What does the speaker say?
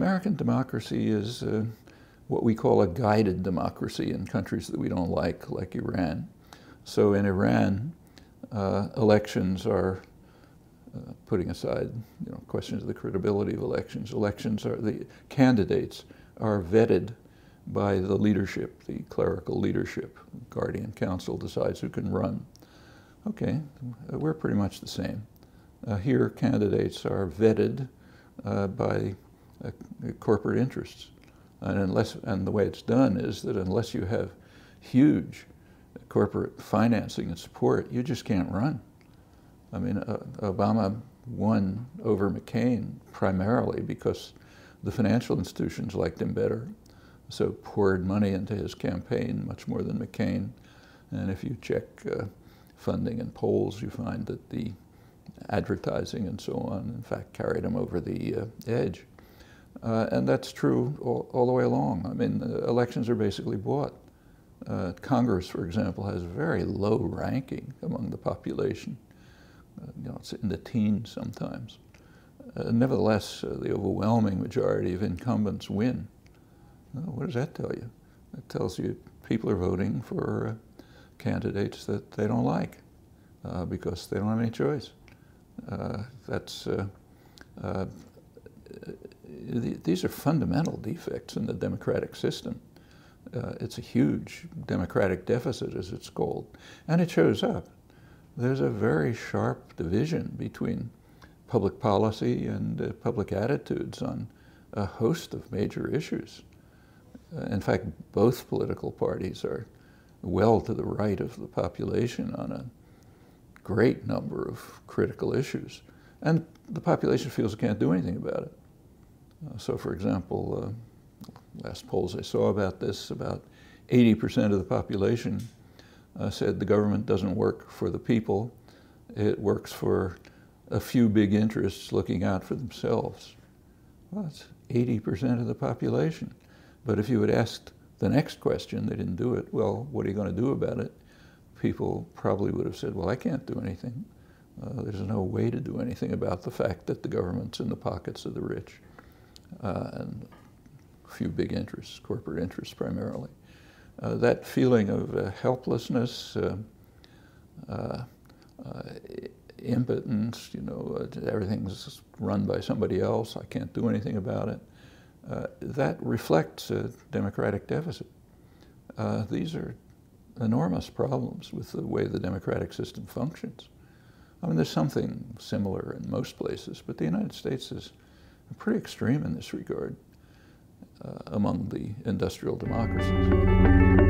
American democracy is uh, what we call a guided democracy in countries that we don't like, like Iran. So in Iran, uh, elections are, uh, putting aside you know, questions of the credibility of elections, elections are, the candidates are vetted by the leadership, the clerical leadership. Guardian Council decides who can run. Okay, we're pretty much the same. Uh, here, candidates are vetted uh, by uh, corporate interests. And, unless, and the way it's done is that unless you have huge corporate financing and support, you just can't run. I mean, uh, Obama won over McCain primarily because the financial institutions liked him better, so poured money into his campaign much more than McCain. And if you check uh, funding and polls, you find that the advertising and so on, in fact, carried him over the uh, edge. Uh, and that's true all, all, the way along. I mean, uh, elections are basically bought. Uh, Congress, for example, has very low ranking among the population. Uh, you know, it's in the teens sometimes. Uh, nevertheless, the overwhelming majority of incumbents win. what does that tell you? It tells you people are voting for candidates that they don't like because they don't have any choice. that's these are fundamental defects in the democratic system. Uh, it's a huge democratic deficit, as it's called, and it shows up. There's a very sharp division between public policy and uh, public attitudes on a host of major issues. Uh, in fact, both political parties are well to the right of the population on a great number of critical issues. And the population feels it can't do anything about it. Uh, so for example, uh, last polls I saw about this, about 80% of the population uh, said the government doesn't work for the people, it works for a few big interests looking out for themselves. Well, that's 80% of the population. But if you had asked the next question, they didn't do it, well, what are you going to do about it? People probably would have said, well, I can't do anything. Uh, there's no way to do anything about the fact that the government's in the pockets of the rich uh, and a few big interests, corporate interests primarily. Uh, that feeling of uh, helplessness, uh, uh, impotence, you know, everything's run by somebody else, I can't do anything about it, that reflects a democratic deficit. these are enormous problems with the way the democratic system functions. I mean, there's something similar in most places, but the United States is pretty extreme in this regard uh, among the industrial democracies.